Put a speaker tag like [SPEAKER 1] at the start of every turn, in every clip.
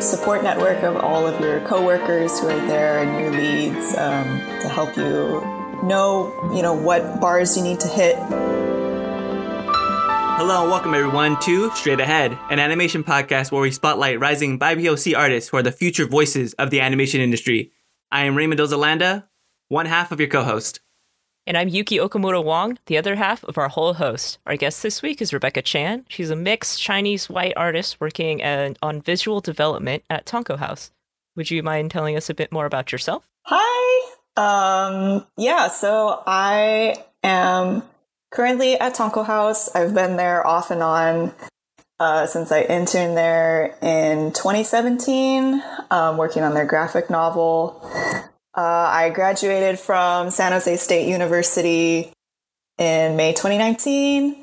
[SPEAKER 1] support network of all of your coworkers who are there and your leads um, to help you know, you know, what bars you need to hit.
[SPEAKER 2] Hello and welcome everyone to Straight Ahead, an animation podcast where we spotlight rising BIPOC artists who are the future voices of the animation industry. I am Raymond Ozalanda, one half of your co-host.
[SPEAKER 3] And I'm Yuki Okamura Wong, the other half of our whole host. Our guest this week is Rebecca Chan. She's a mixed Chinese white artist working at, on visual development at Tonko House. Would you mind telling us a bit more about yourself?
[SPEAKER 1] Hi. Um, yeah, so I am currently at Tonko House. I've been there off and on uh, since I interned there in 2017, um, working on their graphic novel. Uh, I graduated from San Jose State University in May 2019.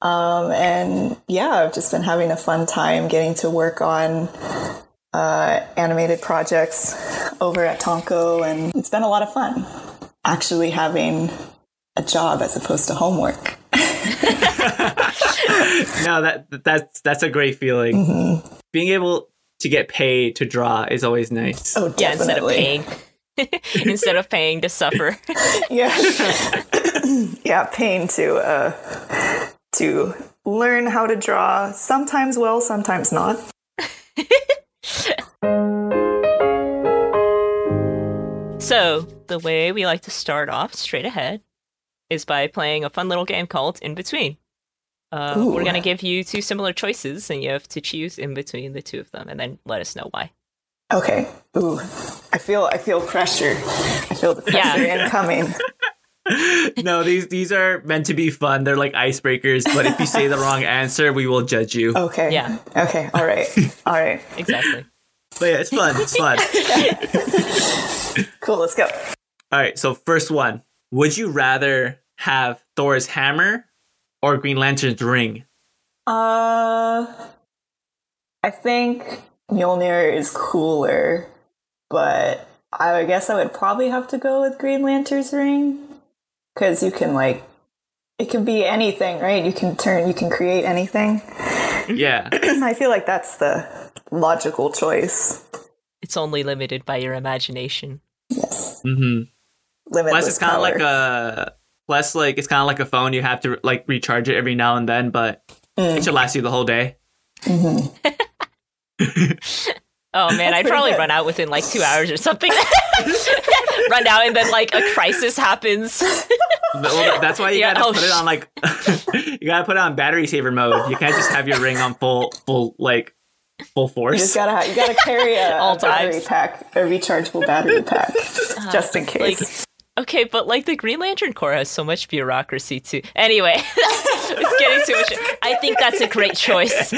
[SPEAKER 1] Um, and yeah, I've just been having a fun time getting to work on uh, animated projects over at Tonko, and it's been a lot of fun actually having a job as opposed to homework.
[SPEAKER 2] no, that that's that's a great feeling. Mm-hmm. Being able to get paid to draw is always nice.
[SPEAKER 1] Oh, definitely.
[SPEAKER 3] Yeah, instead of paying, instead of paying to suffer.
[SPEAKER 1] yeah, yeah, paying to uh, to learn how to draw. Sometimes well, sometimes not.
[SPEAKER 3] so the way we like to start off straight ahead is by playing a fun little game called In Between. Uh, we're going to give you two similar choices, and you have to choose in between the two of them, and then let us know why.
[SPEAKER 1] Okay. Ooh, I feel I feel pressure. I feel the pressure yeah. incoming.
[SPEAKER 2] no, these these are meant to be fun. They're like icebreakers, but if you say the wrong answer, we will judge you.
[SPEAKER 1] Okay.
[SPEAKER 3] Yeah.
[SPEAKER 1] Okay. All right. All right.
[SPEAKER 3] exactly.
[SPEAKER 2] But yeah, it's fun. It's fun.
[SPEAKER 1] cool. Let's go.
[SPEAKER 2] All right. So first one: Would you rather have Thor's hammer or Green Lantern's ring?
[SPEAKER 1] Uh, I think Mjolnir is cooler, but I guess I would probably have to go with Green Lantern's ring because you can like it can be anything, right? You can turn, you can create anything.
[SPEAKER 2] Yeah,
[SPEAKER 1] I feel like that's the logical choice.
[SPEAKER 3] It's only limited by your imagination.
[SPEAKER 1] Yes.
[SPEAKER 2] Mm-hmm.
[SPEAKER 1] Limitless
[SPEAKER 2] Plus, it's kind of like a plus like it's kind of like a phone. You have to like recharge it every now and then, but
[SPEAKER 1] Mm.
[SPEAKER 2] it should last you the whole day.
[SPEAKER 1] Mhm.
[SPEAKER 3] Oh man,
[SPEAKER 1] That's
[SPEAKER 3] I'd probably
[SPEAKER 1] good.
[SPEAKER 3] run out within like two hours or something. run out and then like a crisis happens.
[SPEAKER 2] Well, that's why you
[SPEAKER 3] Yeah,
[SPEAKER 2] gotta
[SPEAKER 3] oh,
[SPEAKER 2] put it on like you gotta put it on battery saver mode. You can't just have your ring on full full like full force.
[SPEAKER 1] You just
[SPEAKER 2] force.
[SPEAKER 1] gotta you gotta carry a,
[SPEAKER 3] All
[SPEAKER 1] a battery
[SPEAKER 3] times.
[SPEAKER 1] pack, a rechargeable battery pack, ah, just in case.
[SPEAKER 3] like
[SPEAKER 1] case.
[SPEAKER 3] okay, but like the Green Lantern Corps has so much bureaucracy too. Anyway, it's getting too much. I think that's a great choice.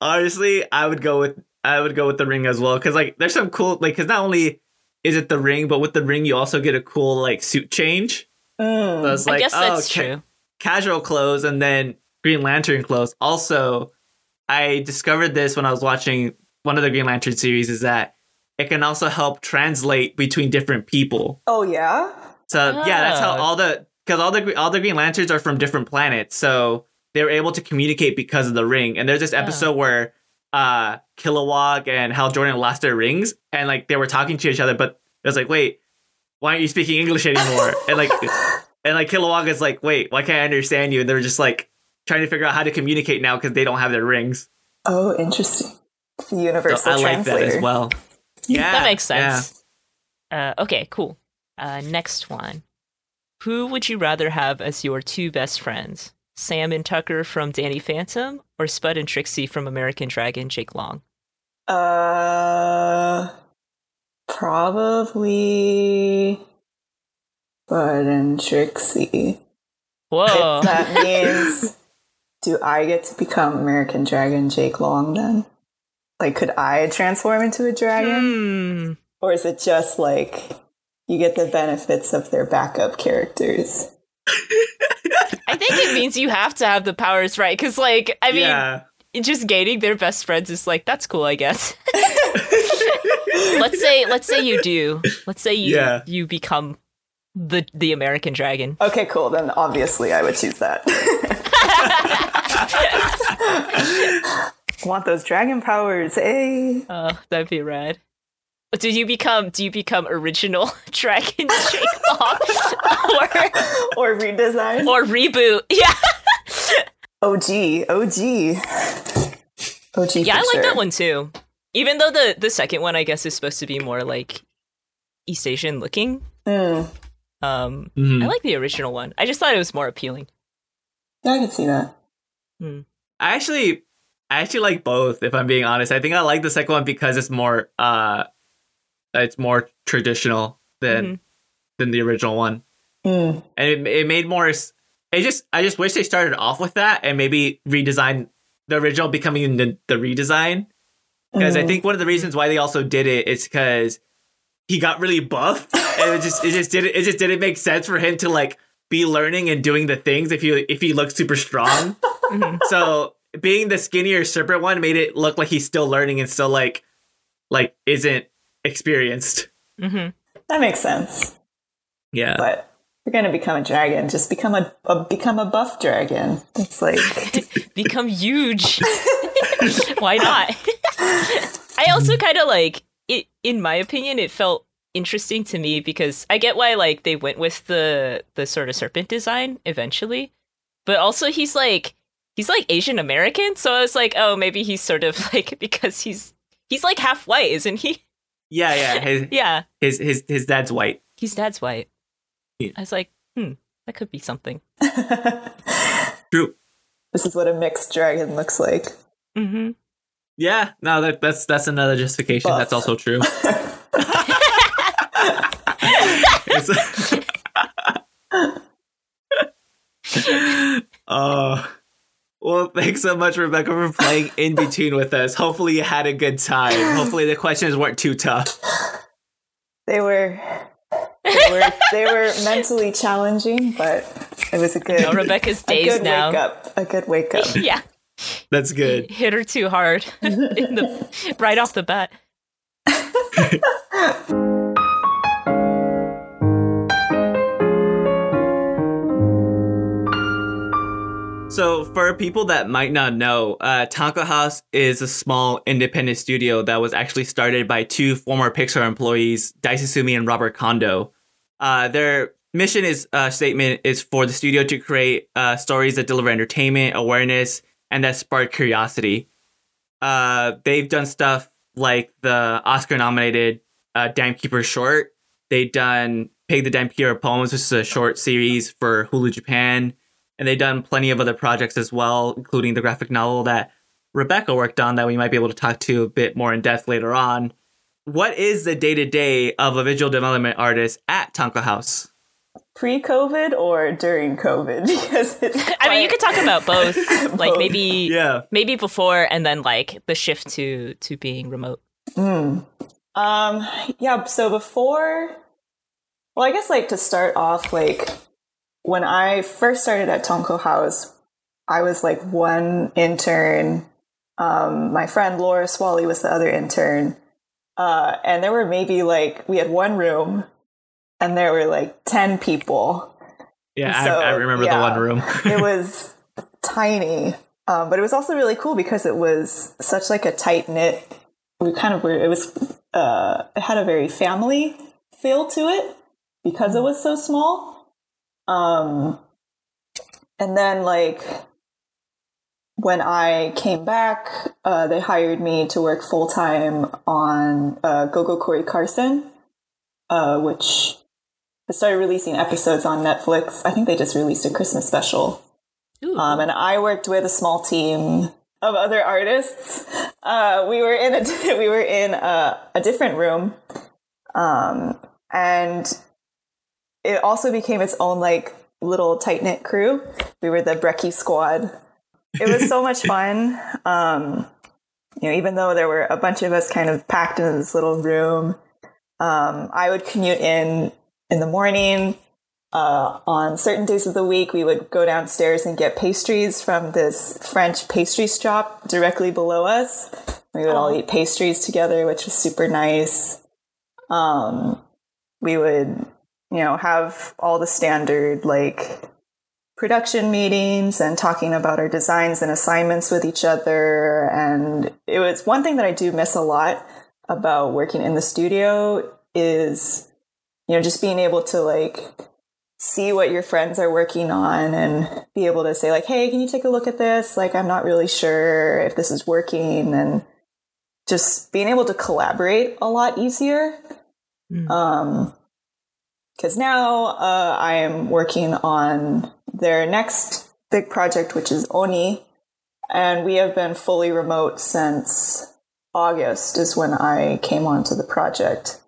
[SPEAKER 2] Honestly, I would go with I would go with the ring as well because like there's some cool like because not only is it the ring, but with the ring you also get a cool like suit change.
[SPEAKER 1] Mm.
[SPEAKER 2] So it's
[SPEAKER 3] I
[SPEAKER 2] like
[SPEAKER 3] guess
[SPEAKER 2] oh,
[SPEAKER 3] that's
[SPEAKER 2] ca-
[SPEAKER 3] true.
[SPEAKER 2] casual clothes and then Green Lantern clothes. Also, I discovered this when I was watching one of the Green Lantern series is that it can also help translate between different people.
[SPEAKER 1] Oh yeah.
[SPEAKER 2] So yeah, that's how
[SPEAKER 3] Oh.
[SPEAKER 2] all the because all the all the Green Lanterns are from different planets, so they were able to communicate because of the ring. And there's this episode where uh Kilowog and Hal Jordan lost their rings, and like they were talking to each other, but it was like, wait, why aren't you speaking English anymore? and like and like Kilowog is like, wait, why can't I understand you? And they're just like trying to figure out how to communicate now because they don't have their rings.
[SPEAKER 1] Oh, interesting. It's the
[SPEAKER 2] So
[SPEAKER 1] universal
[SPEAKER 2] I like that as well. Yeah,
[SPEAKER 3] that makes
[SPEAKER 2] yeah.
[SPEAKER 3] sense. Uh, okay, cool. Uh, next one. Who would you rather have as your two best friends? Sam and Tucker from Danny Phantom or Spud and Trixie from American Dragon Jake Long?
[SPEAKER 1] Uh, probably Spud and Trixie.
[SPEAKER 3] Whoa.
[SPEAKER 1] If that means, do I get to become American Dragon Jake Long then? Like, could I transform into a dragon?
[SPEAKER 3] Hmm.
[SPEAKER 1] Or is it just like you get the benefits of their backup characters?
[SPEAKER 3] I think it means you have to have the powers, right? Because, like, I mean,
[SPEAKER 2] yeah.
[SPEAKER 3] just gaining their best friends is like that's cool, I guess. let's say, let's say you do. Let's say you
[SPEAKER 2] Yeah.
[SPEAKER 3] you become the the American Dragon.
[SPEAKER 1] Okay, cool. Then obviously I would choose that. Want those dragon powers, eh?
[SPEAKER 3] Oh, that'd be rad. Do you become do you become original Dragon Jake Bob or
[SPEAKER 1] Or redesign?
[SPEAKER 3] or reboot? Yeah,
[SPEAKER 1] OG, OG. OG.
[SPEAKER 3] yeah, I like
[SPEAKER 1] sure.
[SPEAKER 3] that one too. Even though the the second one, I guess, is supposed to be more like East Asian looking.
[SPEAKER 1] Mm,
[SPEAKER 3] Um,
[SPEAKER 2] Mhm.
[SPEAKER 3] I like the original one. I just thought it was more appealing.
[SPEAKER 1] yeah, I can see that.
[SPEAKER 2] I actually, I actually like both. If I'm being honest, I think I like the second one because it's more, uh, it's more traditional than
[SPEAKER 3] Mhm.
[SPEAKER 2] than the original one,
[SPEAKER 1] Mm.
[SPEAKER 2] and it, it made more. It just, I just wish they started off with that and maybe redesign the original becoming the, the redesign because I
[SPEAKER 1] Mm.
[SPEAKER 2] think one of the reasons why they also did it is because he got really buff and it just it just didn't it just didn't make sense for him to like be learning and doing the things if he if he looked super strong.
[SPEAKER 3] Mhm.
[SPEAKER 2] so being the skinnier serpent one made it look like he's still learning and still like like isn't experienced.
[SPEAKER 3] Mhm.
[SPEAKER 1] that makes sense.
[SPEAKER 2] Yeah.
[SPEAKER 1] But you're gonna become a dragon. Just become a, a become a buff dragon. It's like
[SPEAKER 3] become huge. Why not? I also kind of like it. In my opinion, it felt interesting to me because I get why like they went with the the sort of serpent design eventually, but also he's like he's like Asian American, so I was like, oh, maybe he's sort of like because he's he's like half white, isn't he?
[SPEAKER 2] Yeah, yeah. His
[SPEAKER 3] Yeah,
[SPEAKER 2] his his, his dad's white.
[SPEAKER 3] his dad's white.
[SPEAKER 2] Yeah.
[SPEAKER 3] I was like, hmm, that could be something.
[SPEAKER 2] True.
[SPEAKER 1] this is what a mixed dragon looks like.
[SPEAKER 3] hmm
[SPEAKER 2] Yeah, no, that, that's that's another justification.
[SPEAKER 1] Buff.
[SPEAKER 2] That's also true. It's- uh, well, thanks so much, Rebecca, for playing in between with us. Hopefully, you had a good time. Hopefully, the questions weren't too tough.
[SPEAKER 1] They were they were they were mentally challenging, but it was a good
[SPEAKER 3] No, Rebecca's
[SPEAKER 1] a
[SPEAKER 3] days
[SPEAKER 1] good
[SPEAKER 3] now.
[SPEAKER 1] wake up. A good wake up.
[SPEAKER 3] Yeah.
[SPEAKER 2] That's good.
[SPEAKER 3] hit her too hard in the right off the bat.
[SPEAKER 2] So, for people that might not know, uh, Tonko House is a small independent studio that was actually started by two former Pixar employees, Daisuke Tsutsumi and Robert Kondo. Uh, their mission is uh, statement is for the studio to create uh, stories that deliver entertainment, awareness, and that spark curiosity. Uh, they've done stuff like the Oscar-nominated uh, Dam Keeper short. They've done Pig the Dam Keeper Poems, which is a short series for Hulu Japan and they've done plenty of other projects as well, including the graphic novel that Rebecca worked on that we might be able to talk to a bit more in depth later on. What is the day to day of a visual development artist at Tonko House?
[SPEAKER 1] Pre COVID or during COVID? Because it's
[SPEAKER 3] I mean, you could talk about both. like
[SPEAKER 1] Both.
[SPEAKER 3] maybe
[SPEAKER 2] Yeah.
[SPEAKER 3] maybe before and then like the shift to to being remote.
[SPEAKER 1] Mm. Um, yeah, so before, well, I guess like to start off, like when I first started at Tonko House, I was like one intern. Um, my friend Laura Swally was the other intern. Uh, and there were maybe like, we had one room and there were like 10 people.
[SPEAKER 2] Yeah,
[SPEAKER 1] So,
[SPEAKER 2] I, I remember
[SPEAKER 1] yeah.
[SPEAKER 2] the one room.
[SPEAKER 1] it was tiny um, but it was also really cool because it was such like a tight knit we kind of were it was uh, it had a very family feel to it because it was so small um, and then like when i came back uh, they hired me to work full-time on uh, gogo cory carson uh, which started releasing episodes on netflix. I think they just released a christmas special. Um, and I worked with a small team of other artists. Uh, we were in a we were in a, a different room, um, and it also became its own like little tight knit crew. We were the Brekkie Squad. It was so much fun. Um, you know, even though there were a bunch of us kind of packed in this little room, um, I would commute in in the morning uh, on certain days of the week, we would go downstairs and get pastries from this French pastry shop directly below us. We would all eat pastries together, which was super nice. Um, we would, you know, have all the standard like production meetings and talking about our designs and assignments with each other. And it was one thing that I do miss a lot about working in the studio is, you know, just being able to like see what your friends are working on and be able to say like, Hey, can you take a look at this? Like, I'm not really sure if this is working and just being able to collaborate a lot easier. Mm. Um, because now uh, I am working on their next big project, which is Oni, and we have been fully remote since August, is when I came onto the project.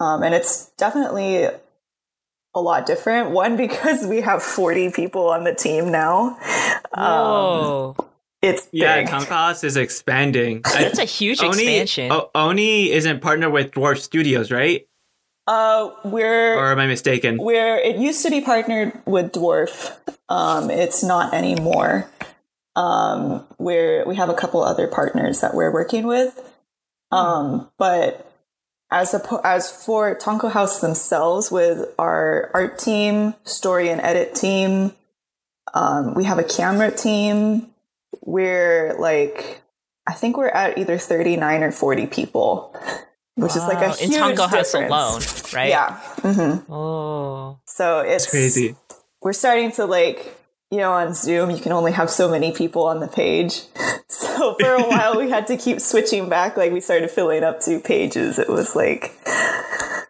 [SPEAKER 1] Um, and it's definitely a lot different. One, because we have 40 people on the team now.
[SPEAKER 3] Um,
[SPEAKER 1] it's
[SPEAKER 2] yeah,
[SPEAKER 1] big.
[SPEAKER 2] Tonko House is expanding.
[SPEAKER 3] That's a huge
[SPEAKER 2] Oni,
[SPEAKER 3] expansion.
[SPEAKER 2] O- Oni isn't partnered with Dwarf Studios, right?
[SPEAKER 1] Uh, we're
[SPEAKER 2] Or am I mistaken?
[SPEAKER 1] we're it used to be partnered with Dwarf. Um, it's not anymore. Um, we're we have a couple other partners that we're working with. Um, but as a as for Tonko House themselves, with our art team, story and edit team, um, we have a camera team. We're like, I think we're at either thirty nine or forty people which is like a
[SPEAKER 3] Wow, in
[SPEAKER 1] huge
[SPEAKER 3] Tonko House
[SPEAKER 1] difference.
[SPEAKER 3] alone, right?
[SPEAKER 1] Yeah. hmm
[SPEAKER 3] Oh.
[SPEAKER 1] So it's
[SPEAKER 2] It's crazy.
[SPEAKER 1] We're starting to like, you know, on Zoom, you can only have so many people on the page. So for a while, we had to keep switching back. Like we started filling up two pages. It was like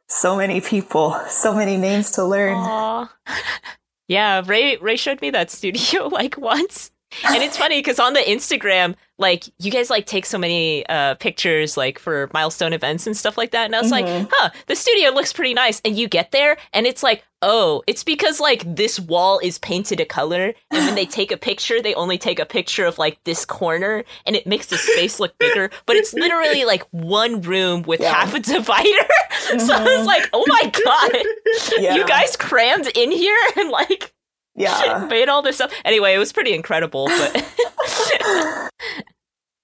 [SPEAKER 1] so many people, so many names to learn.
[SPEAKER 3] Aw. yeah, Ray Ray showed me that studio like once. And it's funny because on the Instagram, like you guys like take so many uh pictures like for milestone events and stuff like that. And I was like, huh, the studio looks pretty nice. And you get there and it's like, oh, it's because like this wall is painted a color. And when they take a picture, they only take a picture of like this corner and it makes the space look bigger. But it's literally like one room with
[SPEAKER 1] Yeah.
[SPEAKER 3] half a divider. so I was like, oh my God.
[SPEAKER 1] Yeah.
[SPEAKER 3] You guys crammed in here and like
[SPEAKER 1] Yeah.
[SPEAKER 3] made all this up. Anyway, it was pretty incredible, but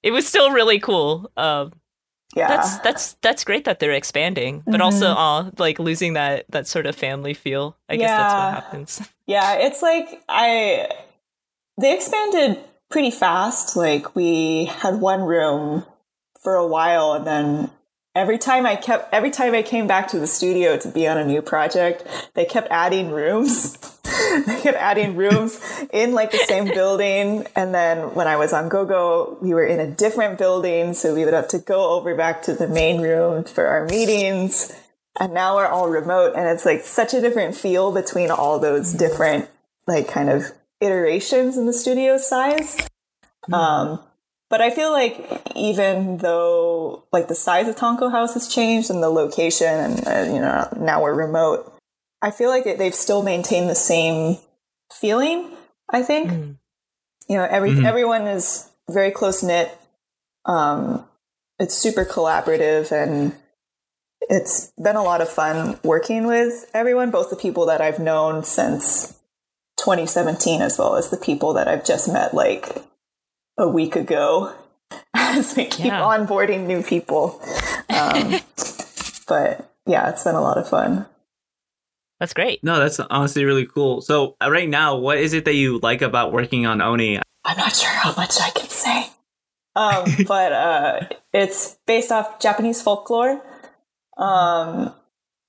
[SPEAKER 3] it was still really cool. Um,
[SPEAKER 1] Yeah.
[SPEAKER 3] that's that's that's great that they're expanding, but also uh, like losing that that sort of family feel. I guess that's what happens.
[SPEAKER 1] Yeah, it's like I they expanded pretty fast. Like we had one room for a while and then every time I kept every time I came back to the studio to be on a new project, they kept adding rooms. they kept adding rooms in like the same building. And then when I was on GoGo, we were in a different building, so we would have to go over back to the main room for our meetings. And now we're all remote and it's like such a different feel between all those different like kind of iterations in the studio size. Um but i feel like even though like the size of tonko house has changed and the location and uh, you know now we're remote i feel like it, they've still maintained the same feeling i think
[SPEAKER 3] Mm.
[SPEAKER 1] you know every
[SPEAKER 2] Mhm.
[SPEAKER 1] everyone is very close knit um it's super collaborative and it's been a lot of fun working with everyone both the people that i've known since 2017 as well as the people that i've just met like a week ago as we keep
[SPEAKER 3] Yeah.
[SPEAKER 1] onboarding new people um, but yeah it's been a lot of fun
[SPEAKER 3] That's great.
[SPEAKER 2] No, that's honestly really cool. So uh, right now, what is it that you like about working on Oni?
[SPEAKER 1] I'm not sure how much I can say. Um, but uh, it's based off Japanese folklore. Um,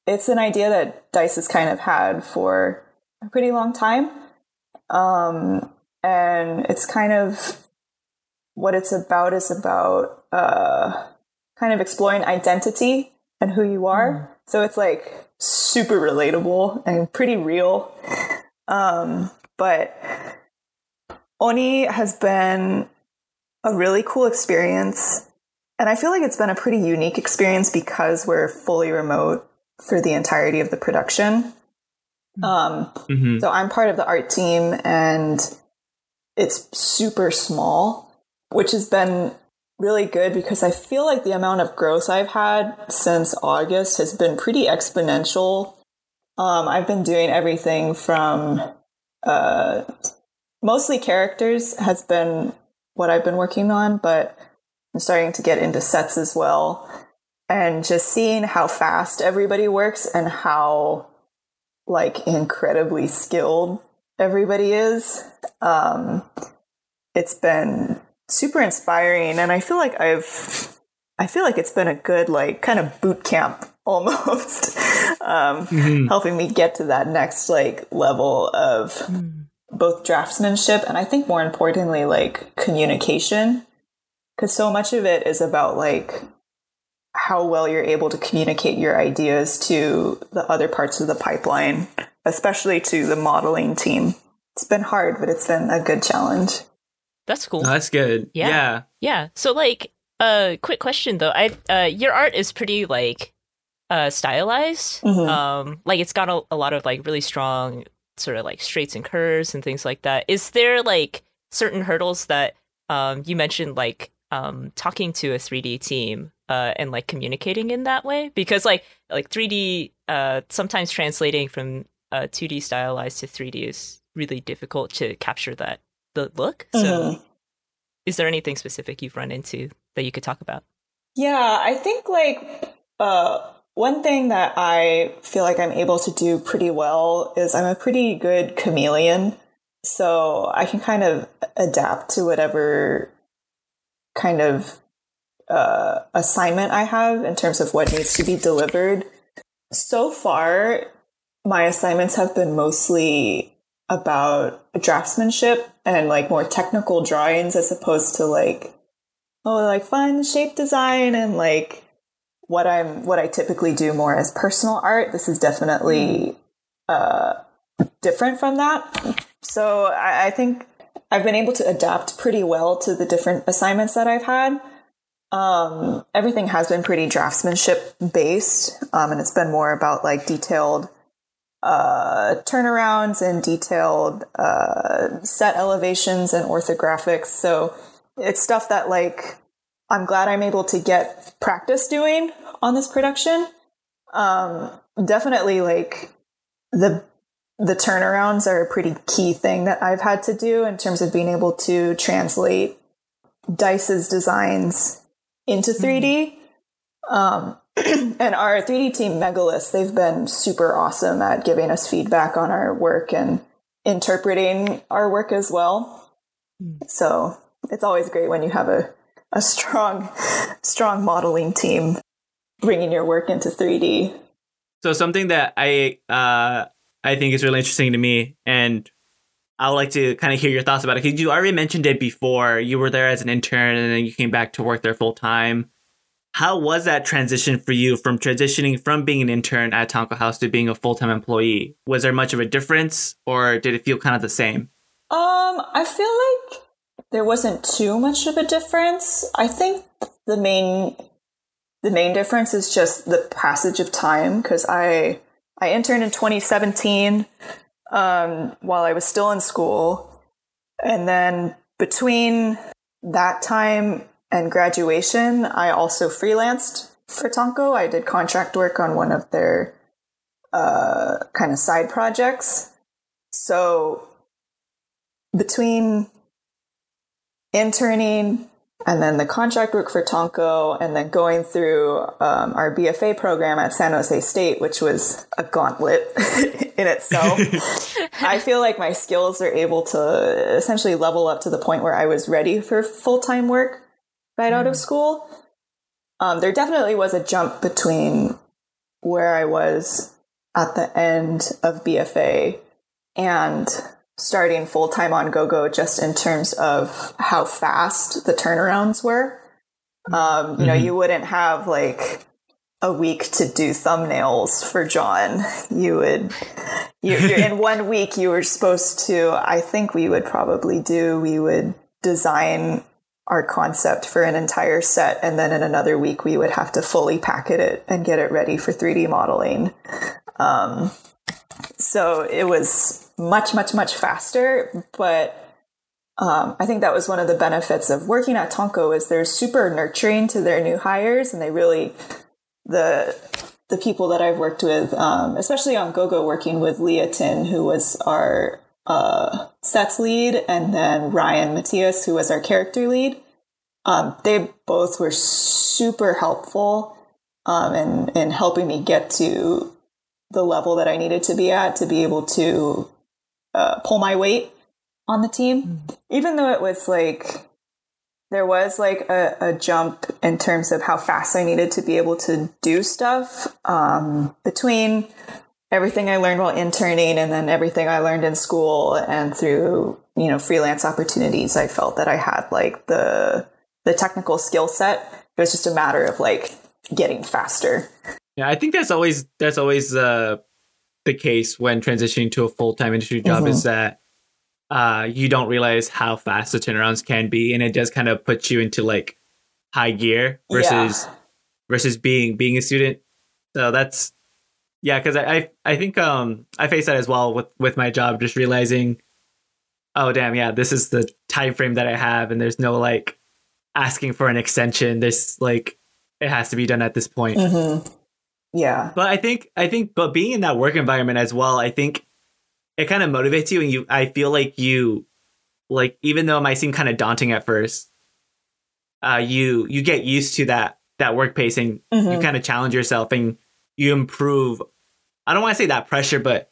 [SPEAKER 1] it's an idea that Dice has kind of had for a pretty long time. Um, and it's kind of what it's about is about uh, kind of exploring identity and who you are. So it's like super relatable and pretty real. Um, but Oni has been a really cool experience. And I feel like it's been a pretty unique experience because we're fully remote for the entirety of the production. Um,
[SPEAKER 2] hmm
[SPEAKER 1] so I'm part of the art team and it's super small, which has been really good because I feel like the amount of growth I've had since August has been pretty exponential. Um, I've been doing everything from uh, mostly characters has been what I've been working on, but I'm starting to get into sets as well. And just seeing how fast everybody works and how like incredibly skilled everybody is. Um, it's been super inspiring, and I feel like I've, I feel like it's been a good like kind of boot camp almost, um, mm-hmm. helping me get to that next like level of mm. both draftsmanship and I think more importantly like communication, because so much of it is about like how well you're able to communicate your ideas to the other parts of the pipeline, especially to the modeling team. It's been hard, but it's been a good challenge.
[SPEAKER 3] That's cool.
[SPEAKER 2] that's good. Yeah. yeah.
[SPEAKER 3] Yeah. So like a uh, quick question though. I uh your art is pretty like uh stylized. Mm-hmm. Um like it's got a, a lot of like really strong sort of like straights and curves and things like that. Is there like certain hurdles that um you mentioned like um talking to a 3D team uh, and like communicating in that way because like like 3D uh, sometimes translating from uh, 2D stylized to 3D is really difficult to capture that the look. So, mm-hmm. is there anything specific you've run into that you could talk about?
[SPEAKER 1] Yeah, I think like uh, one thing that I feel like I'm able to do pretty well is I'm a pretty good chameleon. So I can kind of adapt to whatever kind of uh, assignment I have in terms of what needs to be delivered. So far, my assignments have been mostly about draftsmanship and like more technical drawings as opposed to like oh like fun shape design and like what I'm what I typically do more as personal art. This is definitely uh, different from that. So I, I think I've been able to adapt pretty well to the different assignments that I've had. Um, everything has been pretty draftsmanship based, um, and it's been more about like detailed uh, turnarounds and detailed uh, set elevations and orthographics. So it's stuff that like I'm glad I'm able to get practice doing on this production. Um, definitely like the the turnarounds are a pretty key thing that I've had to do in terms of being able to translate Dice's designs into 3D. Mm-hmm. Um, and our 3D team, Megalith, they've been super awesome at giving us feedback on our work and interpreting our work as well. Mm. So it's always great when you have a, a strong, strong modeling team bringing your work into 3D.
[SPEAKER 2] So something that I uh, I think is really interesting to me, and I would like to kind of hear your thoughts about it because you already mentioned it before. You were there as an intern and then you came back to work there full time. How was that transition for you from transitioning from being an intern at Tonko House to being a full time employee? Was there much of a difference or did it feel kind of the same?
[SPEAKER 1] Um, I feel like there wasn't too much of a difference. I think the main the main difference is just the passage of time because I I interned in 2017 um, while I was still in school. And then between that time and graduation, I also freelanced for Tonko. I did contract work on one of their uh, kind of side projects. So between interning and then the contract work for Tonko, and then going through um, our BFA program at San Jose State, which was a gauntlet in itself. I feel like my skills are able to essentially level up to the point where I was ready for full time work right out of mm. school. Um, there definitely was a jump between where I was at the end of BFA and starting full time on GoGo just in terms of how fast the turnarounds were. Um, you mm-hmm. know, you wouldn't have like a week to do thumbnails for John. You would, you, in one week, you were supposed to, I think we would probably do, we would design our concept for an entire set. And then in another week, we would have to fully packet it and get it ready for 3D modeling. Um, so it was much, much, much faster. But um, I think that was one of the benefits of working at Tonko is they're super nurturing to their new hires, and they really the the people that I've worked with, um, especially on GoGo, working with Leah Tin, who was our uh, sets lead, and then Ryan Matthias, who was our character lead. Um, they both were super helpful um, in in helping me get to the level that I needed to be at to be able to uh, pull my weight on the team, even though it was like there was like a, a, jump in terms of how fast I needed to be able to do stuff um, between everything I learned while interning and then everything I learned in school and through you know freelance opportunities. I felt that I had like the the technical skill set. It was just a matter of like getting faster.
[SPEAKER 2] Yeah, I think that's always that's always uh, the case when transitioning to a full time industry job mm-hmm. is that uh, you don't realize how fast the turnarounds can be, and it does kind of put you into like high gear versus yeah. versus being being a student. So that's yeah, because I, I I think um I face that as well with with my job, just realizing, oh damn, yeah, this is the time frame that I have, and there's no like asking for an extension. This like it has to be done at this point.
[SPEAKER 1] Mm-hmm. Yeah,
[SPEAKER 2] but I think I think but being in that work environment as well, I think it kind of motivates you and you I feel like you like even though it might seem kind of daunting at first, uh you you get used to that that work pacing mm-hmm. you kind of challenge yourself and you improve I don't want to say that pressure, but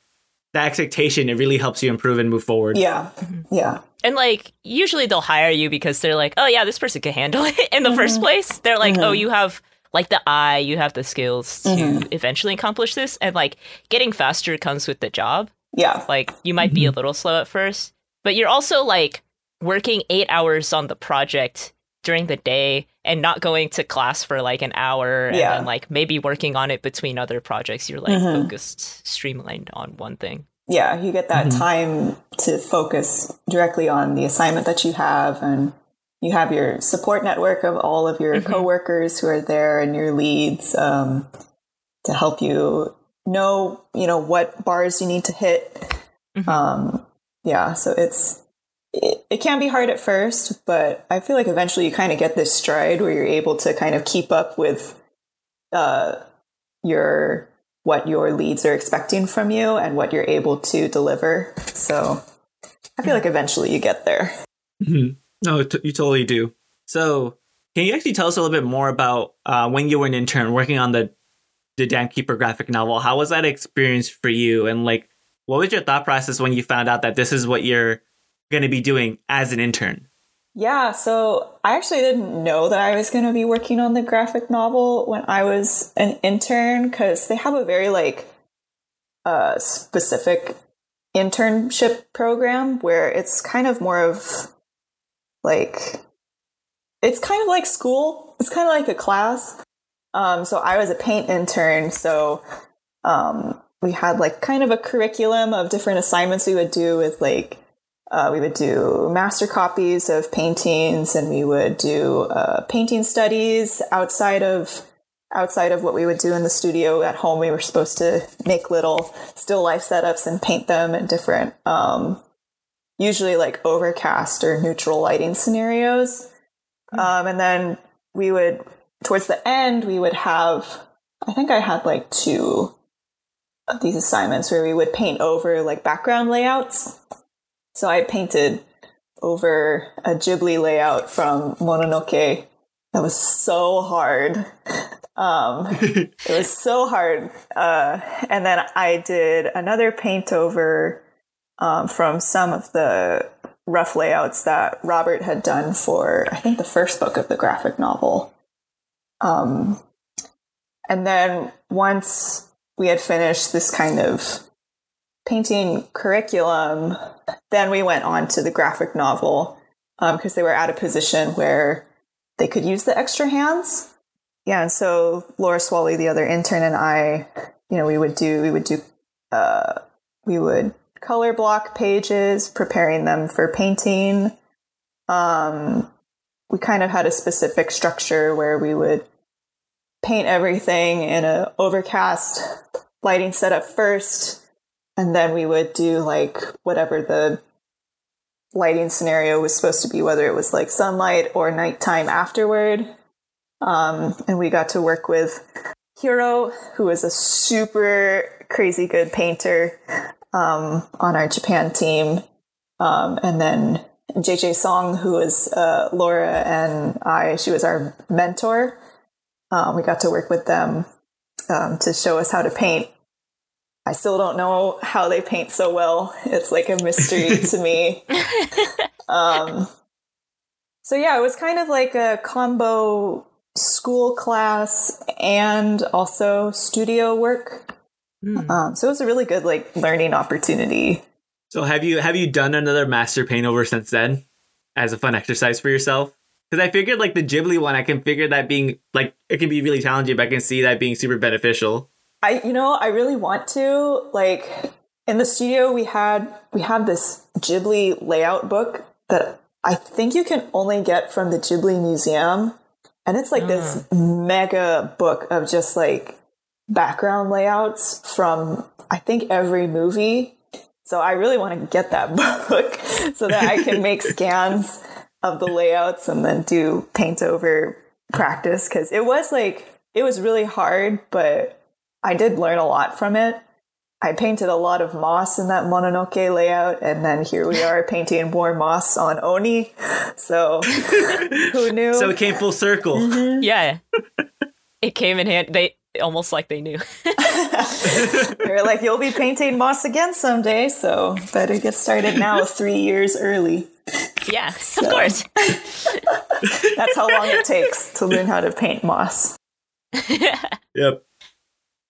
[SPEAKER 2] that expectation, it really helps you improve and move forward.
[SPEAKER 1] Yeah. Yeah.
[SPEAKER 3] And like usually they'll hire you because they're like, oh yeah, this person can handle it in the mm-hmm. first place. They're like, oh, mm-hmm. oh, you have like the eye, you have the skills to mm-hmm. eventually accomplish this. And like getting faster comes with the job.
[SPEAKER 1] Yeah.
[SPEAKER 3] Like you might be a mm-hmm. little slow at first, but you're also like working eight hours on the project during the day and not going to class for like an hour and yeah. then like maybe working on it between other projects. You're like mm-hmm. focused, streamlined on one thing.
[SPEAKER 1] Yeah, you get that mm-hmm. time to focus directly on the assignment that you have and you have your support network of all of your mm-hmm. coworkers who are there and your leads um, to help you know, you know, what bars you need to hit. Mm-hmm. Um, yeah, so it's it, it can be hard at first, but I feel like eventually you kind of get this stride where you're able to kind of keep up with uh, your what your leads are expecting from you and what you're able to deliver. So I feel like eventually you get there.
[SPEAKER 2] Mm-hmm. No, t- you totally do. So can you actually tell us a little bit more about uh, when you were an intern working on the the Dam Keeper graphic novel. How was that experience for you? And like, what was your thought process when you found out that this is what you're going to be doing as an intern?
[SPEAKER 1] Yeah, so I actually didn't know that I was going to be working on the graphic novel when I was an intern because they have a very like uh, specific internship program where it's kind of more of like it's kind of like school. It's kind of like a class um, so I was a paint intern. So um, we had like kind of a curriculum of different assignments we would do with like uh, we would do master copies of paintings and we would do uh, painting studies outside of outside of what we would do in the studio at home we were supposed to make little still life setups and paint them in different um, usually like overcast or neutral lighting scenarios hmm. um, and then we would towards the end, we would have, I think I had like two of these assignments where we would paint over like background layouts. So I painted over a Ghibli layout from Mononoke. That was so hard. Um, it was so hard. Uh, and then I did another paint over um, from some of the rough layouts that Robert had done for, I think, the first book of the graphic novel. Um, and then once we had finished this kind of painting curriculum, then we went on to the graphic novel because um, they were at a position where they could use the extra hands. Yeah, and so Laura Swally, the other intern, and I, you know, we would do we would do uh, we would color block pages, preparing them for painting. Um, we kind of had a specific structure where we would paint everything in an overcast lighting setup first, and then we would do like whatever the lighting scenario was supposed to be, whether it was like sunlight or nighttime afterward. Um, and we got to work with Hiro, who was a super crazy good painter um, on our Japan team. Um, and then JJ Song, who was uh, Laura and I, she was our mentor. Um, we got to work with them um, to show us how to paint. I still don't know how they paint so well. It's like a mystery to me. Um, so yeah, it was kind of like a combo school class and also studio work.
[SPEAKER 3] Mm.
[SPEAKER 1] Um, so it was a really good like learning opportunity.
[SPEAKER 2] So have you have you done another master paint over since then as a fun exercise for yourself? Because I figured like the Ghibli one, I can figure that being like it can be really challenging, but I can see that being super beneficial.
[SPEAKER 1] I you know I really want to like in the studio we had we have this Ghibli layout book that I think you can only get from the Ghibli Museum, and it's like this mm. mega book of just like background layouts from I think every movie. So I really want to get that book so that I can make scans of the layouts and then do paint over practice. Because it was like it was really hard, but I did learn a lot from it. I painted a lot of moss in that Mononoke layout, and then here we are painting more moss on Oni. So who knew?
[SPEAKER 2] So it came full circle. Mm-hmm.
[SPEAKER 3] Yeah. it came in hand. They almost like they knew.
[SPEAKER 1] They're like, you'll be painting moss again someday, so better get started now, three years early.
[SPEAKER 3] yeah, of course.
[SPEAKER 1] That's how long it takes to learn how to paint moss.
[SPEAKER 2] Yep.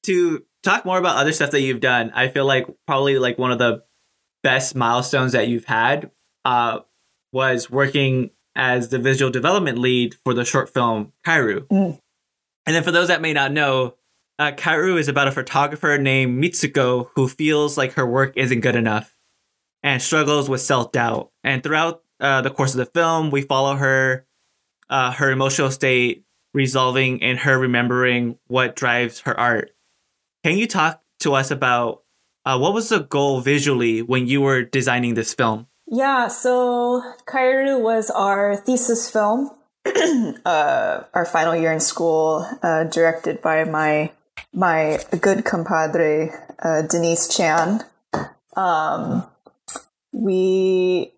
[SPEAKER 2] To talk more about other stuff that you've done, I feel like probably like one of the best milestones that you've had uh, was working as the visual development lead for the short film Kairu.
[SPEAKER 1] Mm.
[SPEAKER 2] And then for those that may not know, uh, Kairu is about a photographer named Mitsuko who feels like her work isn't good enough and struggles with self doubt. And throughout uh, the course of the film, we follow her, uh, her emotional state resolving and her remembering what drives her art. Can you talk to us about uh, what was the goal visually when you were designing this film?
[SPEAKER 1] Yeah, so Kairu was our thesis film, uh, our final year in school, uh, directed by my my good compadre uh, Denise Chan. Um, we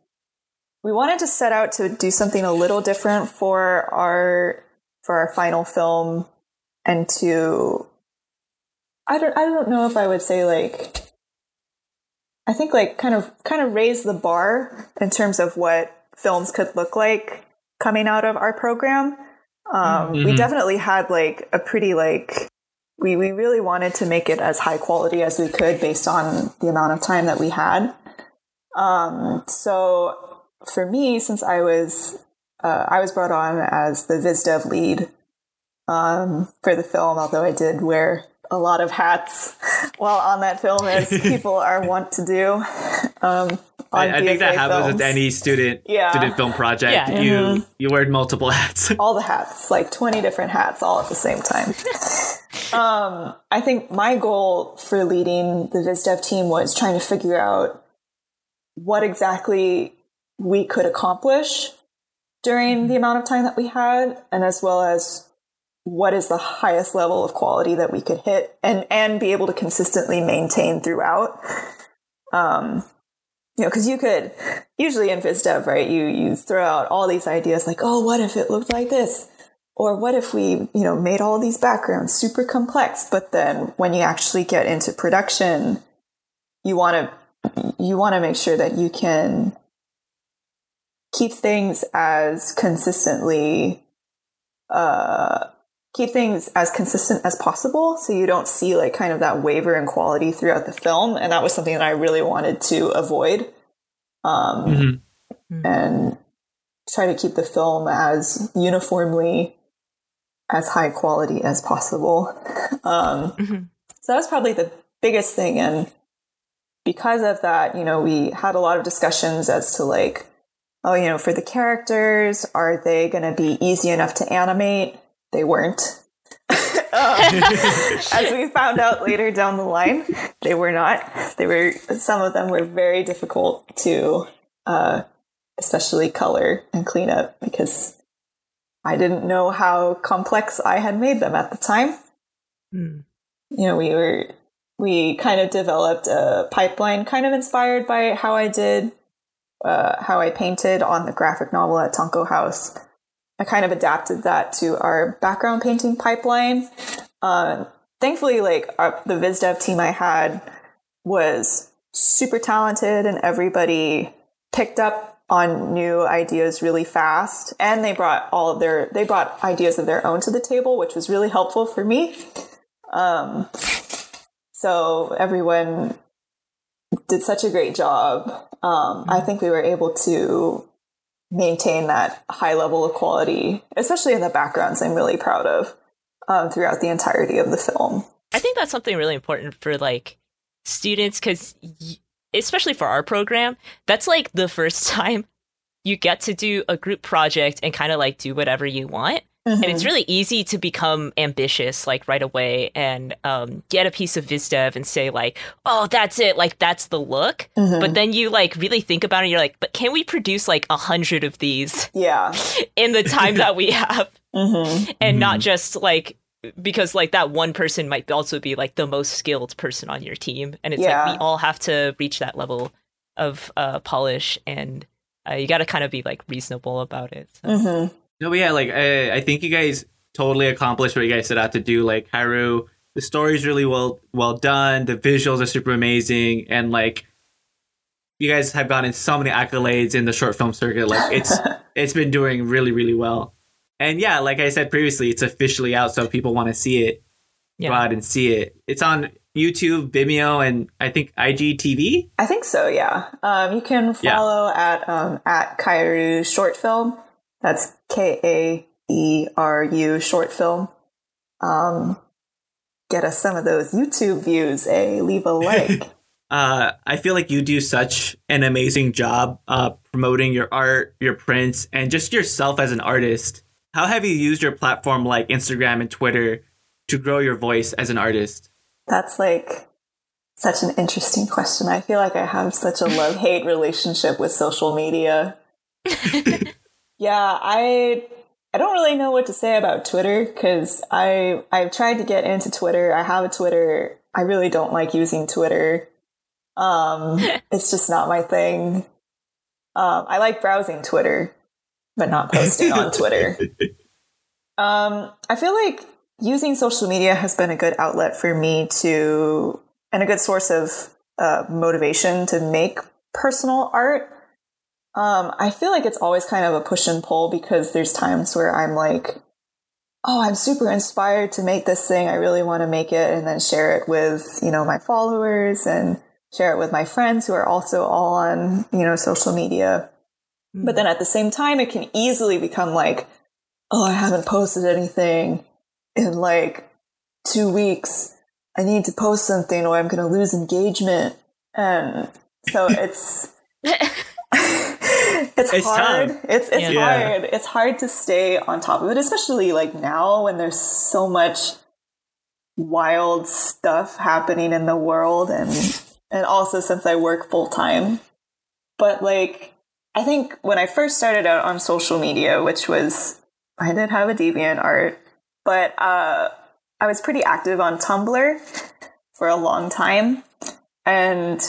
[SPEAKER 1] we wanted to set out to do something a little different for our for our final film, and to I don't I don't know if I would say like I think like kind of kind of raise the bar in terms of what films could look like coming out of our program. Um, We
[SPEAKER 2] Mhm.
[SPEAKER 1] definitely had like a pretty like we we really wanted to make it as high quality as we could based on the amount of time that we had. Um, so for me, since I was uh, I was brought on as the VizDev lead um, for the film, although I did wear a lot of hats while on that film, as people are wont to do. Um, on
[SPEAKER 2] I, I think that happens
[SPEAKER 1] films.
[SPEAKER 2] with any student
[SPEAKER 1] Yeah.
[SPEAKER 2] student film project.
[SPEAKER 3] Yeah.
[SPEAKER 2] You you wear multiple hats.
[SPEAKER 1] all the hats, like 20 different hats all at the same time. um, I think my goal for leading the VizDev team was trying to figure out what exactly we could accomplish during the amount of time that we had, and as well as what is the highest level of quality that we could hit and, and be able to consistently maintain throughout. Um, you know, because you could usually in VizDev, right? You you throw out all these ideas like, oh, what if it looked like this, or what if we, you know, made all these backgrounds super complex? But then when you actually get into production, you want to you want to make sure that you can keep things as consistently uh keep things as consistent as possible so you don't see like kind of that waver in quality throughout the film and that was something that i really wanted to avoid um,
[SPEAKER 2] Mhm.
[SPEAKER 1] and try to keep the film as uniformly as high quality as possible um,
[SPEAKER 3] Mhm.
[SPEAKER 1] so that was probably the biggest thing and because of that you know we had a lot of discussions as to like oh you know for the characters are they going to be easy enough to animate they weren't Um, as we found out later down the line they were not they were some of them were very difficult to uh, especially color and clean up because i didn't know how complex i had made them at the time
[SPEAKER 3] Mm.
[SPEAKER 1] you know, we were we kind of developed a pipeline, kind of inspired by how I did, uh, how I painted on the graphic novel at Tonko House. I kind of adapted that to our background painting pipeline. Uh, thankfully, like our, the VizDev team I had was super talented and everybody picked up on new ideas really fast. And they brought all of their they brought ideas of their own to the table which was really helpful for me. Um, so everyone did such a great job. Um, i think we were able to maintain that high level of quality especially in the backgrounds i'm really proud of um, throughout the entirety of the film
[SPEAKER 3] I think that's something really important for like students because, especially for our program, that's like the first time you get to do a group project and kind of like do whatever you want. And it's really easy to become ambitious like right away and um, get a piece of VizDev and say like, oh, that's it, like that's the look. But then you like really think about it, and you're like, but can we produce like a hundred of these
[SPEAKER 1] yeah
[SPEAKER 3] in the time that we have?
[SPEAKER 1] hmm
[SPEAKER 3] and not just like because like that one person might also be like the most skilled person on your team and it's
[SPEAKER 1] Yeah.
[SPEAKER 3] like we all have to reach that level of uh polish and uh, you got to kind of be like reasonable about it so.
[SPEAKER 1] hmm
[SPEAKER 2] No, but yeah, like I, I think you guys totally accomplished what you guys set out to do. Like Haru, the story's really well well done. The visuals are super amazing, and like you guys have gotten so many accolades in the short film circuit. Like it's it's been doing really really well. And yeah, like I said previously, it's officially out, so if people want to see it.
[SPEAKER 3] Yeah.
[SPEAKER 2] Go out and see it. It's on YouTube, Vimeo, and I think IGTV.
[SPEAKER 1] I think so. Yeah. Um, you can
[SPEAKER 2] Yeah.
[SPEAKER 1] follow at um, at Kaeru Short Film. That's K A E R U Short Film. Um, get us some of those YouTube views. Eh? Leave a like.
[SPEAKER 2] uh, I feel like you do such an amazing job uh, promoting your art, your prints, and just yourself as an artist. How have you used your platform like Instagram and Twitter to grow your voice as an artist?
[SPEAKER 1] That's like such an interesting question. I feel like I have such a love hate relationship with social media. yeah, I I don't really know what to say about Twitter because I I've tried to get into Twitter. I have a Twitter. I really don't like using Twitter. Um, it's just not my thing. Um, I like browsing Twitter, but not posting on Twitter. Um, I feel like using social media has been a good outlet for me to, and a good source of uh, motivation to make personal art. Um, I feel like it's always kind of a push and pull because there's times where I'm like, oh, I'm super inspired to make this thing. I really want to make it and then share it with, you know, my followers and share it with my friends who are also all on, you know, social media. But then at the same time, it can easily become like, oh, I haven't posted anything in like two weeks. I need to post something or I'm going to lose engagement. And so it's, it's,
[SPEAKER 2] It's
[SPEAKER 1] hard.
[SPEAKER 2] tough.
[SPEAKER 1] It's, it's
[SPEAKER 3] Yeah.
[SPEAKER 1] hard. It's hard to stay on top of it, especially like now when there's so much wild stuff happening in the world and, and also since I work full time. But like, I think when I first started out on social media, which was I did have a deviant art, but uh, I was pretty active on Tumblr for a long time, and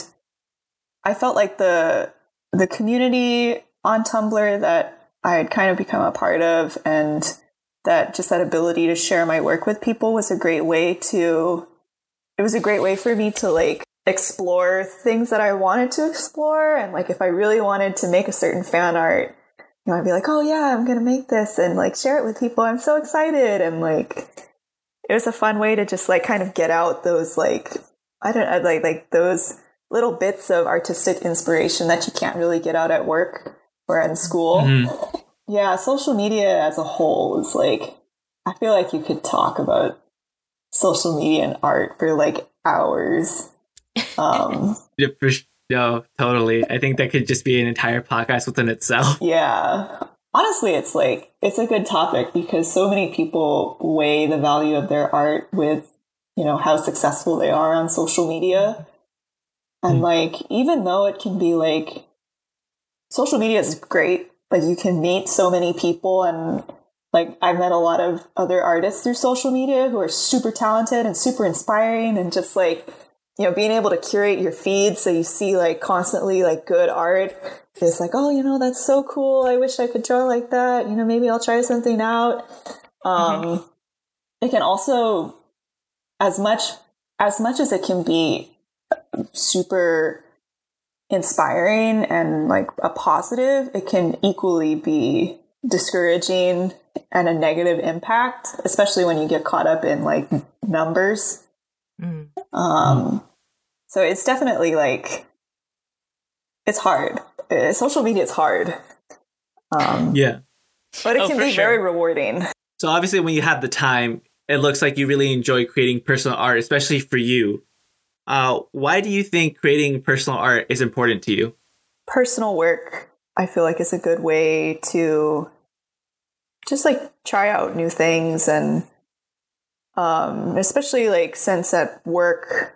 [SPEAKER 1] I felt like the the community on Tumblr that I had kind of become a part of, and that just that ability to share my work with people was a great way to. It was a great way for me to like explore things that I wanted to explore, and like if I really wanted to make a certain fan art, you know, I'd be like, oh yeah, I'm gonna make this and like share it with people. I'm so excited. And like, it was a fun way to just like kind of get out those like, I don't know, like, like those little bits of artistic inspiration that you can't really get out at work or in school.
[SPEAKER 2] Mhm.
[SPEAKER 1] Yeah, social media as a whole is like, I feel like you could talk about social media and art for like hours. Um,
[SPEAKER 2] Yeah, No, totally. I think that could just be an entire podcast within itself.
[SPEAKER 1] Yeah. Honestly, it's like, it's a good topic because so many people weigh the value of their art with, you know, how successful they are on social media. And like, even though it can be like, social media is great, Like you can meet so many people and like, I've met a lot of other artists through social media who are super talented and super inspiring and just like, you know, being able to curate your feed so you see like constantly like good art it's like, oh, you know, that's so cool. I wish I could draw like that. You know, maybe I'll try something out. Um, It can also, as much as much as it can be super inspiring and like a positive, it can equally be discouraging and a negative impact, especially when you get caught up in like numbers.
[SPEAKER 3] Mm.
[SPEAKER 1] Um, so it's definitely like it's hard. Uh, social media is hard. Um,
[SPEAKER 2] Yeah.
[SPEAKER 1] but it
[SPEAKER 3] Oh,
[SPEAKER 1] can be
[SPEAKER 3] sure.
[SPEAKER 1] very rewarding.
[SPEAKER 2] So obviously, when you have the time, it looks like you really enjoy creating personal art, especially for you. Uh, why do you think creating personal art is important to you?
[SPEAKER 1] Personal work, I feel like, is a good way to just like try out new things and um, especially like since at work,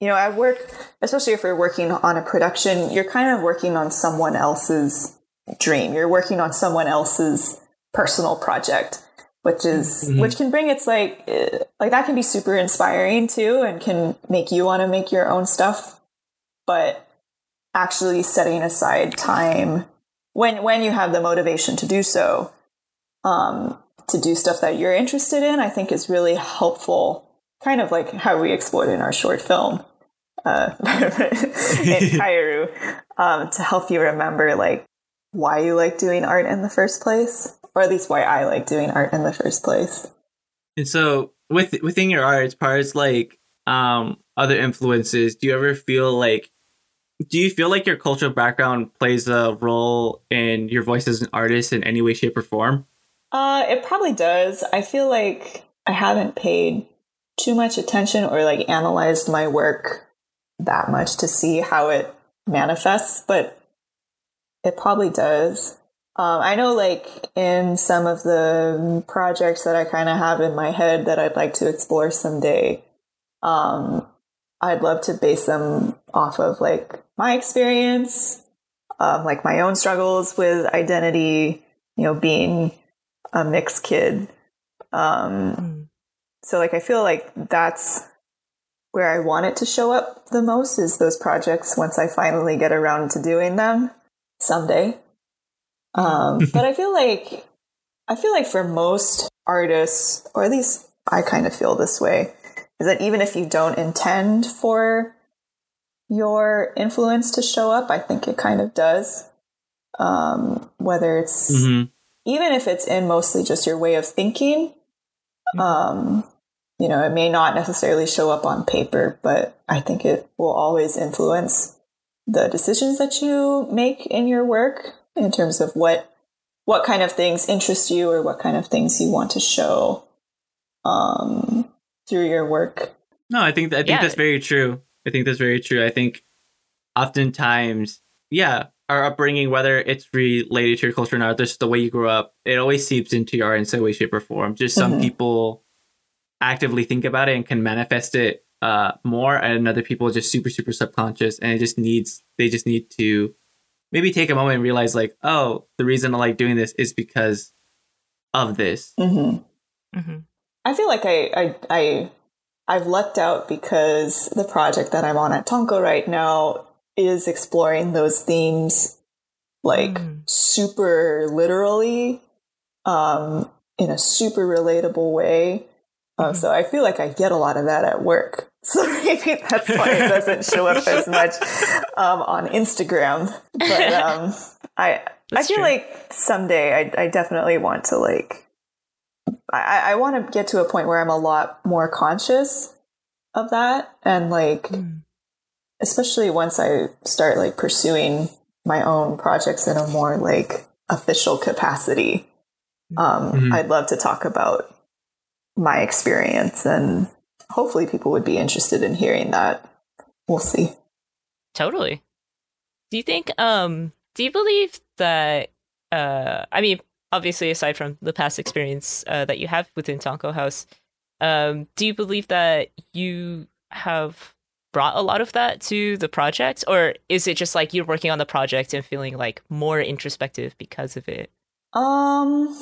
[SPEAKER 1] you know, at work, especially if you're working on a production, you're kind of working on someone else's dream. You're working on someone else's personal project, which is
[SPEAKER 2] Mhm.
[SPEAKER 1] which can bring its like like that can be super inspiring too, and can make you want to make your own stuff. But actually setting aside time when when you have the motivation to do so, um, to do stuff that you're interested in, I think is really helpful. Kind of like how we explored in our short film uh, in Kaeru, um, to help you remember like why you like doing art in the first place, or at least why I like doing art in the first place.
[SPEAKER 2] And so, with within your art, as far as like um, other influences, do you ever feel like do you feel like your cultural background plays a role in your voice as an artist in any way, shape, or form?
[SPEAKER 1] Uh, it probably does. I feel like I haven't paid too much attention or like analyzed my work that much to see how it manifests, but it probably does. Um, I know, like, in some of the projects that I kind of have in my head that I'd like to explore someday, um, I'd love to base them off of like my experience, um, like my own struggles with identity, you know, being a mixed kid. Um,
[SPEAKER 3] Mm.
[SPEAKER 1] so like I feel like that's where I want it to show up the most is those projects once I finally get around to doing them someday. Um, but I feel like I feel like for most artists, or at least I kind of feel this way, is that even if you don't intend for your influence to show up, I think it kind of does. Um, whether it's
[SPEAKER 2] Mm-hmm.
[SPEAKER 1] even if it's in mostly just your way of thinking, um, you know, it may not necessarily show up on paper, but I think it will always influence the decisions that you make in your work in terms of what what kind of things interest you or what kind of things you want to show um, through your work.
[SPEAKER 2] No, I think I think
[SPEAKER 3] Yeah.
[SPEAKER 2] that's very true. I think that's very true. I think oftentimes, yeah, our upbringing, whether it's related to your culture or not, just the way you grew up, it always seeps into your art in some way, shape, or form. Just some
[SPEAKER 1] Mhm.
[SPEAKER 2] people actively think about it and can manifest it uh, more, and other people are just super, super subconscious, and it just needs they just need to maybe take a moment and realize, like, oh, the reason I like doing this is because of this.
[SPEAKER 1] hmm
[SPEAKER 3] hmm
[SPEAKER 1] I feel like I, I, I, I've lucked out because the project that I'm on at Tonko right now is exploring those themes like
[SPEAKER 3] Mm.
[SPEAKER 1] super literally, um, in a super relatable way. Uh,
[SPEAKER 3] Mhm.
[SPEAKER 1] so I feel like I get a lot of that at work. So maybe that's why it doesn't show up as much um, on Instagram. But um, I, I feel
[SPEAKER 3] true.
[SPEAKER 1] like someday I, I definitely want to like I, I want to get to a point where I'm a lot more conscious of that and like
[SPEAKER 3] Mm.
[SPEAKER 1] especially once I start like pursuing my own projects in a more like official capacity. Um,
[SPEAKER 2] Mhm.
[SPEAKER 1] I'd love to talk about my experience and hopefully people would be interested in hearing that. We'll see.
[SPEAKER 3] Totally. Do you think um do you believe that uh I mean obviously aside from the past experience uh, that you have within Tonko House, um do you believe that you have brought a lot of that to the project or is it just like you're working on the project and feeling like more introspective because of it?
[SPEAKER 1] Um,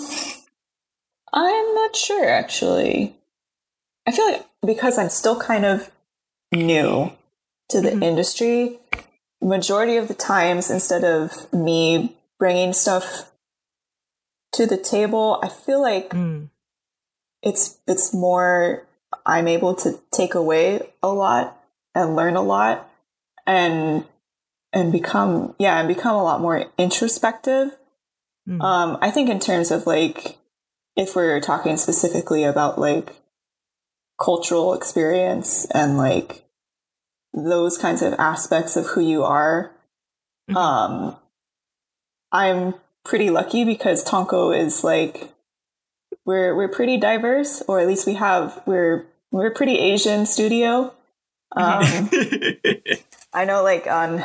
[SPEAKER 1] I'm not sure actually. I feel like because I'm still kind of new to the
[SPEAKER 3] Mhm.
[SPEAKER 1] industry, majority of the times, instead of me bringing stuff to the table, I feel like
[SPEAKER 3] Mm.
[SPEAKER 1] it's it's more I'm able to take away a lot and learn a lot and and become yeah and become a lot more introspective
[SPEAKER 3] Mm.
[SPEAKER 1] um i think in terms of like if we're talking specifically about like cultural experience and like those kinds of aspects of who you are
[SPEAKER 3] Mhm.
[SPEAKER 1] um i'm pretty lucky because tonko is like we're we're pretty diverse or at least we have we're we're a pretty asian studio um I know like on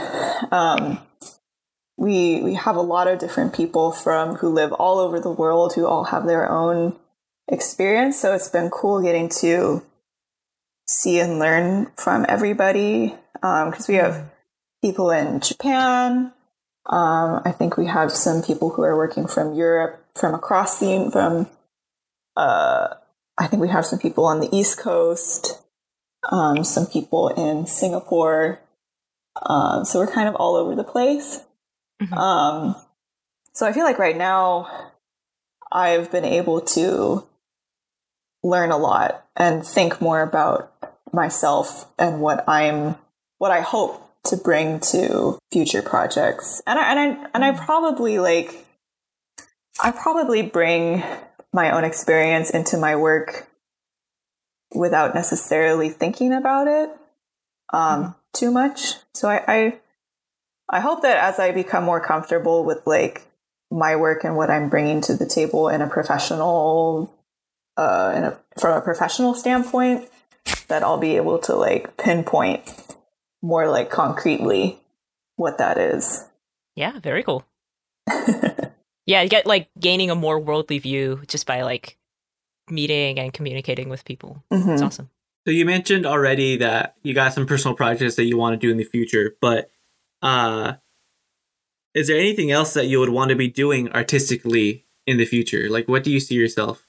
[SPEAKER 1] um we we have a lot of different people from who live all over the world who all have their own experience. So it's been cool getting to see and learn from everybody. because we have people in Japan. Um, I think we have some people who are working from Europe, from across the from. Uh, I think we have some people on the East Coast, um, some people in Singapore. Um, so we're kind of all over the place.
[SPEAKER 3] Mhm.
[SPEAKER 1] Um, so I feel like right now I've been able to learn a lot and think more about myself and what I'm, what I hope to bring to future projects. And I, and I, and I probably like, I probably bring my own experience into my work without necessarily thinking about it um, too much. So I, I I hope that as I become more comfortable with like my work and what I'm bringing to the table in a professional, uh, in a, from a professional standpoint, that I'll be able to like pinpoint more like concretely what that is.
[SPEAKER 3] Yeah, very cool. yeah, you get like gaining a more worldly view just by like meeting and communicating with people. It's
[SPEAKER 1] Mhm.
[SPEAKER 3] awesome.
[SPEAKER 2] So you mentioned already that you got some personal projects that you want to do in the future, but uh is there anything else that you would want to be doing artistically in the future? Like what do you see yourself?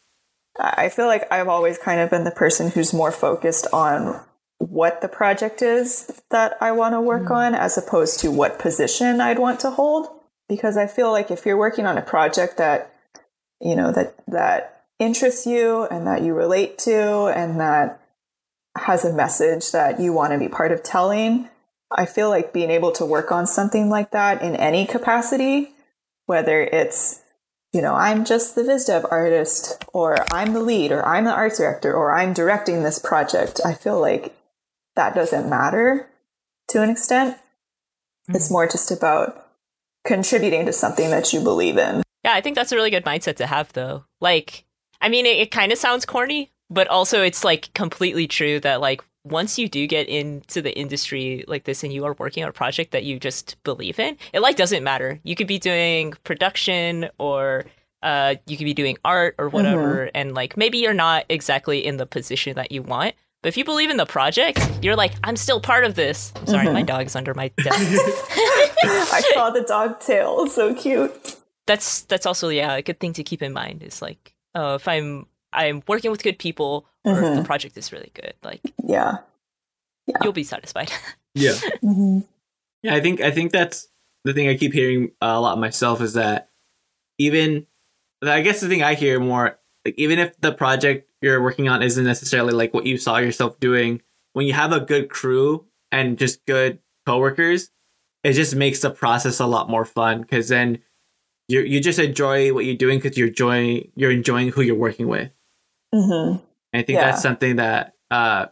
[SPEAKER 1] I feel like I've always kind of been the person who's more focused on what the project is that I want to work mm. on as opposed to what position I'd want to hold. Because I feel like if you're working on a project that you know that that interests you and that you relate to and that has a message that you want to be part of telling, I feel like being able to work on something like that in any capacity, whether it's you know, I'm just the VizDev artist, or I'm the lead, or I'm the arts director, or I'm directing this project. I feel like that doesn't matter to an extent. Hmm. It's more just about contributing to something that you believe in.
[SPEAKER 3] Yeah, I think that's a really good mindset to have, though. Like, I mean, it, it kind of sounds corny, but also it's like completely true that like once you do get into the industry like this and you are working on a project that you just believe in, it like doesn't matter. You could be doing production or uh, you could be doing art or whatever, and like maybe you're not exactly in the position that you want. But if you believe in the project, you're like, I'm still part of this. I'm sorry, my dog's under my desk.
[SPEAKER 1] I saw the dog tail, so cute.
[SPEAKER 3] that's that's also yeah a good thing to keep in mind is like uh, if i'm i'm working with good people or if the project is really good like
[SPEAKER 1] Yeah.
[SPEAKER 3] you'll be satisfied
[SPEAKER 2] Yeah.
[SPEAKER 1] Mm-hmm.
[SPEAKER 2] Yeah, I think I think that's the thing I keep hearing a lot myself is that even I guess the thing I hear more like even if the project you're working on isn't necessarily like what you saw yourself doing, when you have a good crew and just good coworkers, it just makes the process a lot more fun because then you you just enjoy what you're doing because you're enjoying you're enjoying who you're working with.
[SPEAKER 1] hmm
[SPEAKER 2] And I think
[SPEAKER 1] Yeah.
[SPEAKER 2] that's something that uh,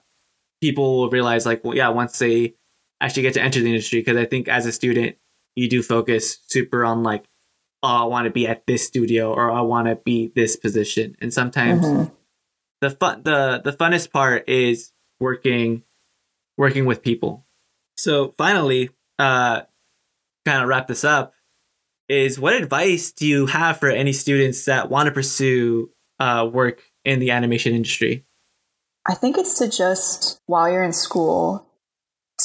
[SPEAKER 2] people will realize, like, well, yeah, once they actually get to enter the industry, because I think as a student, you do focus super on like, oh, I want to be at this studio or I want to be this position, and sometimes
[SPEAKER 1] Mhm.
[SPEAKER 2] the fun, the the funnest part is working, working with people. So finally, uh, kind of wrap this up. Is what advice do you have for any students that want to pursue uh, work in the animation industry?
[SPEAKER 1] I think it's to just, while you're in school,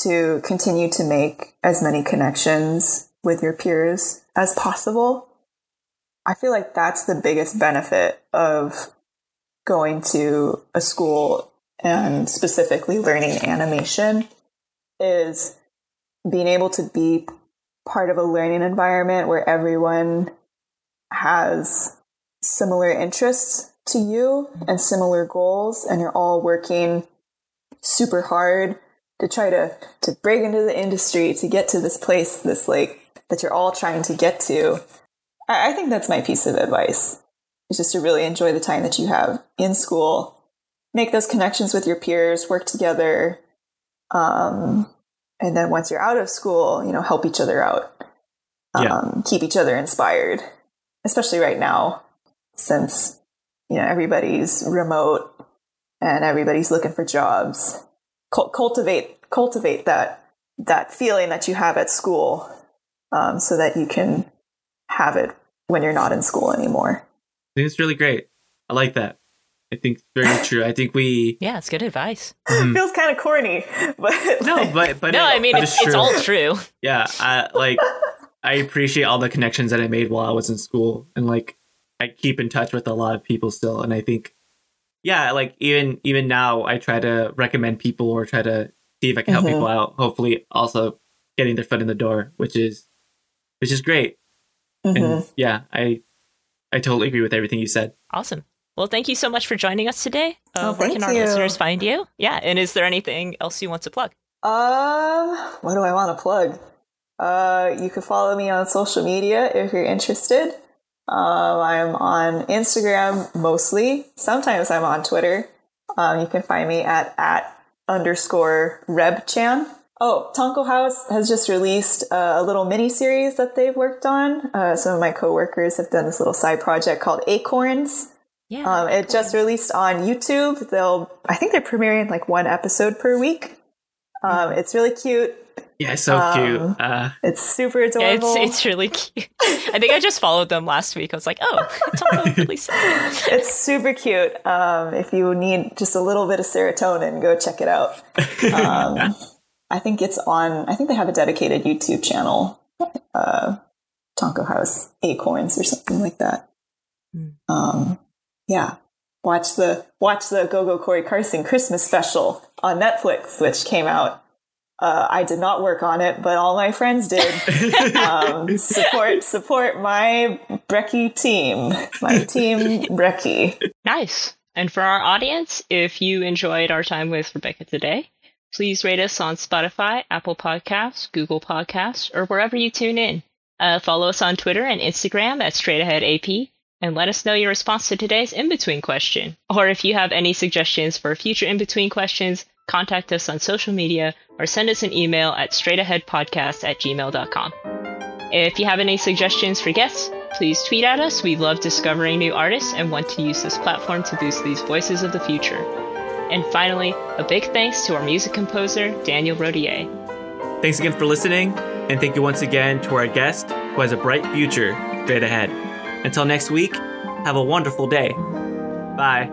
[SPEAKER 1] to continue to make as many connections with your peers as possible. I feel like that's the biggest benefit of going to a school and specifically learning animation is being able to be part of a learning environment where everyone has similar interests to you and similar goals and you're all working super hard to try to to break into the industry to get to this place, this like that you're all trying to get to. I, I think that's my piece of advice. Is just to really enjoy the time that you have in school, make those connections with your peers, work together, um, and then once you're out of school, you know, help each other out, um, yeah. keep each other inspired, especially right now, since you know everybody's remote and everybody's looking for jobs. cultivate cultivate that that feeling that you have at school, um, so that you can have it when you're not in school anymore.
[SPEAKER 2] I think it's really great. I like that. I think it's very true. I think we.
[SPEAKER 3] Yeah, it's good advice.
[SPEAKER 1] Mm. Feels kind of corny, but
[SPEAKER 2] no, but but
[SPEAKER 3] no, it, I mean it's, it's, all true.
[SPEAKER 2] Yeah, I like. I appreciate all the connections that I made while I was in school, and like I keep in touch with a lot of people still, and I think, yeah, like even even now, I try to recommend people or try to see if I can help mm-hmm. people out. Hopefully, also getting their foot in the door, which is which is great. Mm-hmm. And yeah, I I totally agree with everything you said.
[SPEAKER 3] Awesome. Well, thank you so much for joining us today.
[SPEAKER 1] Uh, oh, where
[SPEAKER 3] can
[SPEAKER 1] our
[SPEAKER 3] you. listeners find you? Yeah, and is there anything else you want to plug?
[SPEAKER 1] Um, what do I want to plug? Uh, you can follow me on social media if you're interested. Um, I'm on Instagram mostly. Sometimes I'm on Twitter. Um, you can find me at at underscore rebchan. Oh, Tonko House has just released a little mini series that they've worked on. Uh, some of my coworkers have done this little side project called Acorns. Yeah, um, it just released on YouTube. They'll, I think they're premiering like one episode per week. Um, it's really cute.
[SPEAKER 2] Yeah, so um, cute. Uh,
[SPEAKER 1] it's super adorable.
[SPEAKER 3] Yeah, it's, it's really cute. I think I just followed them last week. I was like, oh, it's really
[SPEAKER 1] It's super cute. Um, if you need just a little bit of serotonin, go check it out. Um, I think it's on. I think they have a dedicated YouTube channel, uh, Tonko House Acorns or something like that. Mm. Um, yeah, watch the watch the Go Go Cory Carson Christmas special on Netflix, which came out. Uh, I did not work on it, but all my friends did. um, support support my Brecky team, my team Brecky.
[SPEAKER 3] Nice. And for our audience, if you enjoyed our time with Rebecca today, please rate us on Spotify, Apple Podcasts, Google Podcasts, or wherever you tune in. Uh, follow us on Twitter and Instagram at StraightAheadAP and let us know your response to today's in between question. Or if you have any suggestions for future in between questions, contact us on social media or send us an email at straightaheadpodcast at gmail.com. If you have any suggestions for guests, please tweet at us. We love discovering new artists and want to use this platform to boost these voices of the future. And finally, a big thanks to our music composer, Daniel Rodier.
[SPEAKER 2] Thanks again for listening, and thank you once again to our guest who has a bright future straight ahead. Until next week, have a wonderful day. Bye.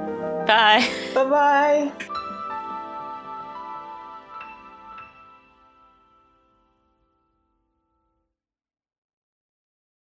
[SPEAKER 3] Bye.
[SPEAKER 1] Bye bye.